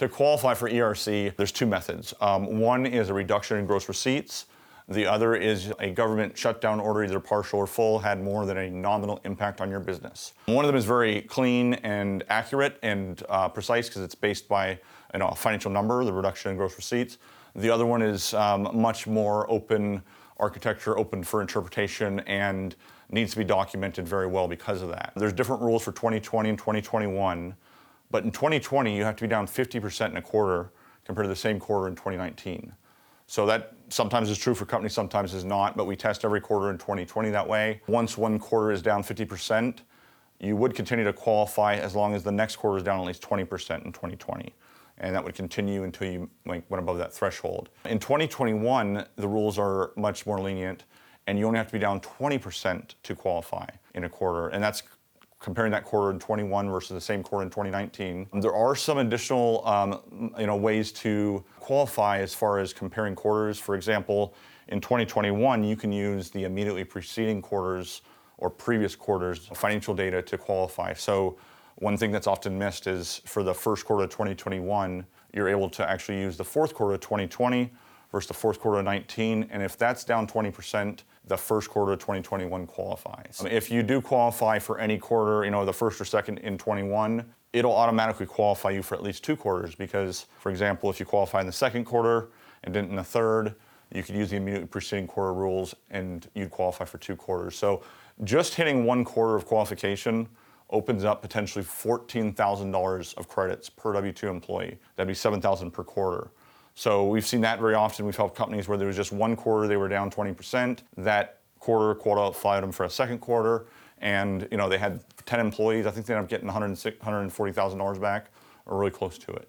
To qualify for ERC, there's two methods. Um, one is a reduction in gross receipts. The other is a government shutdown order, either partial or full, had more than a nominal impact on your business. One of them is very clean and accurate and uh, precise because it's based by you know, a financial number, the reduction in gross receipts. The other one is um, much more open architecture, open for interpretation, and needs to be documented very well because of that. There's different rules for 2020 and 2021, but in 2020, you have to be down 50% in a quarter compared to the same quarter in 2019. So that sometimes is true for companies, sometimes is not, but we test every quarter in 2020 that way. Once one quarter is down 50%, you would continue to qualify as long as the next quarter is down at least 20% in 2020. And that would continue until you went above that threshold. In 2021, the rules are much more lenient, and you only have to be down 20% to qualify in a quarter. And that's comparing that quarter in 21 versus the same quarter in 2019. There are some additional um, you know, ways to qualify as far as comparing quarters. For example, in 2021, you can use the immediately preceding quarters or previous quarters financial data to qualify. So one thing that's often missed is for the first quarter of 2021, you're able to actually use the fourth quarter of 2020 versus the fourth quarter of 19. And if that's down 20%, the first quarter of 2021 qualifies. If you do qualify for any quarter, you know, the first or second in 21, it'll automatically qualify you for at least two quarters because, for example, if you qualify in the second quarter and didn't in the third, you could use the immediately preceding quarter rules and you'd qualify for two quarters. So just hitting one quarter of qualification opens up potentially $14,000 of credits per W-2 employee. That'd be 7,000 per quarter. So we've seen that very often. We've helped companies where there was just one quarter they were down 20%. That quarter qualified them for a second quarter, and you know they had 10 employees. I think they ended up getting $140,000 back, or really close to it.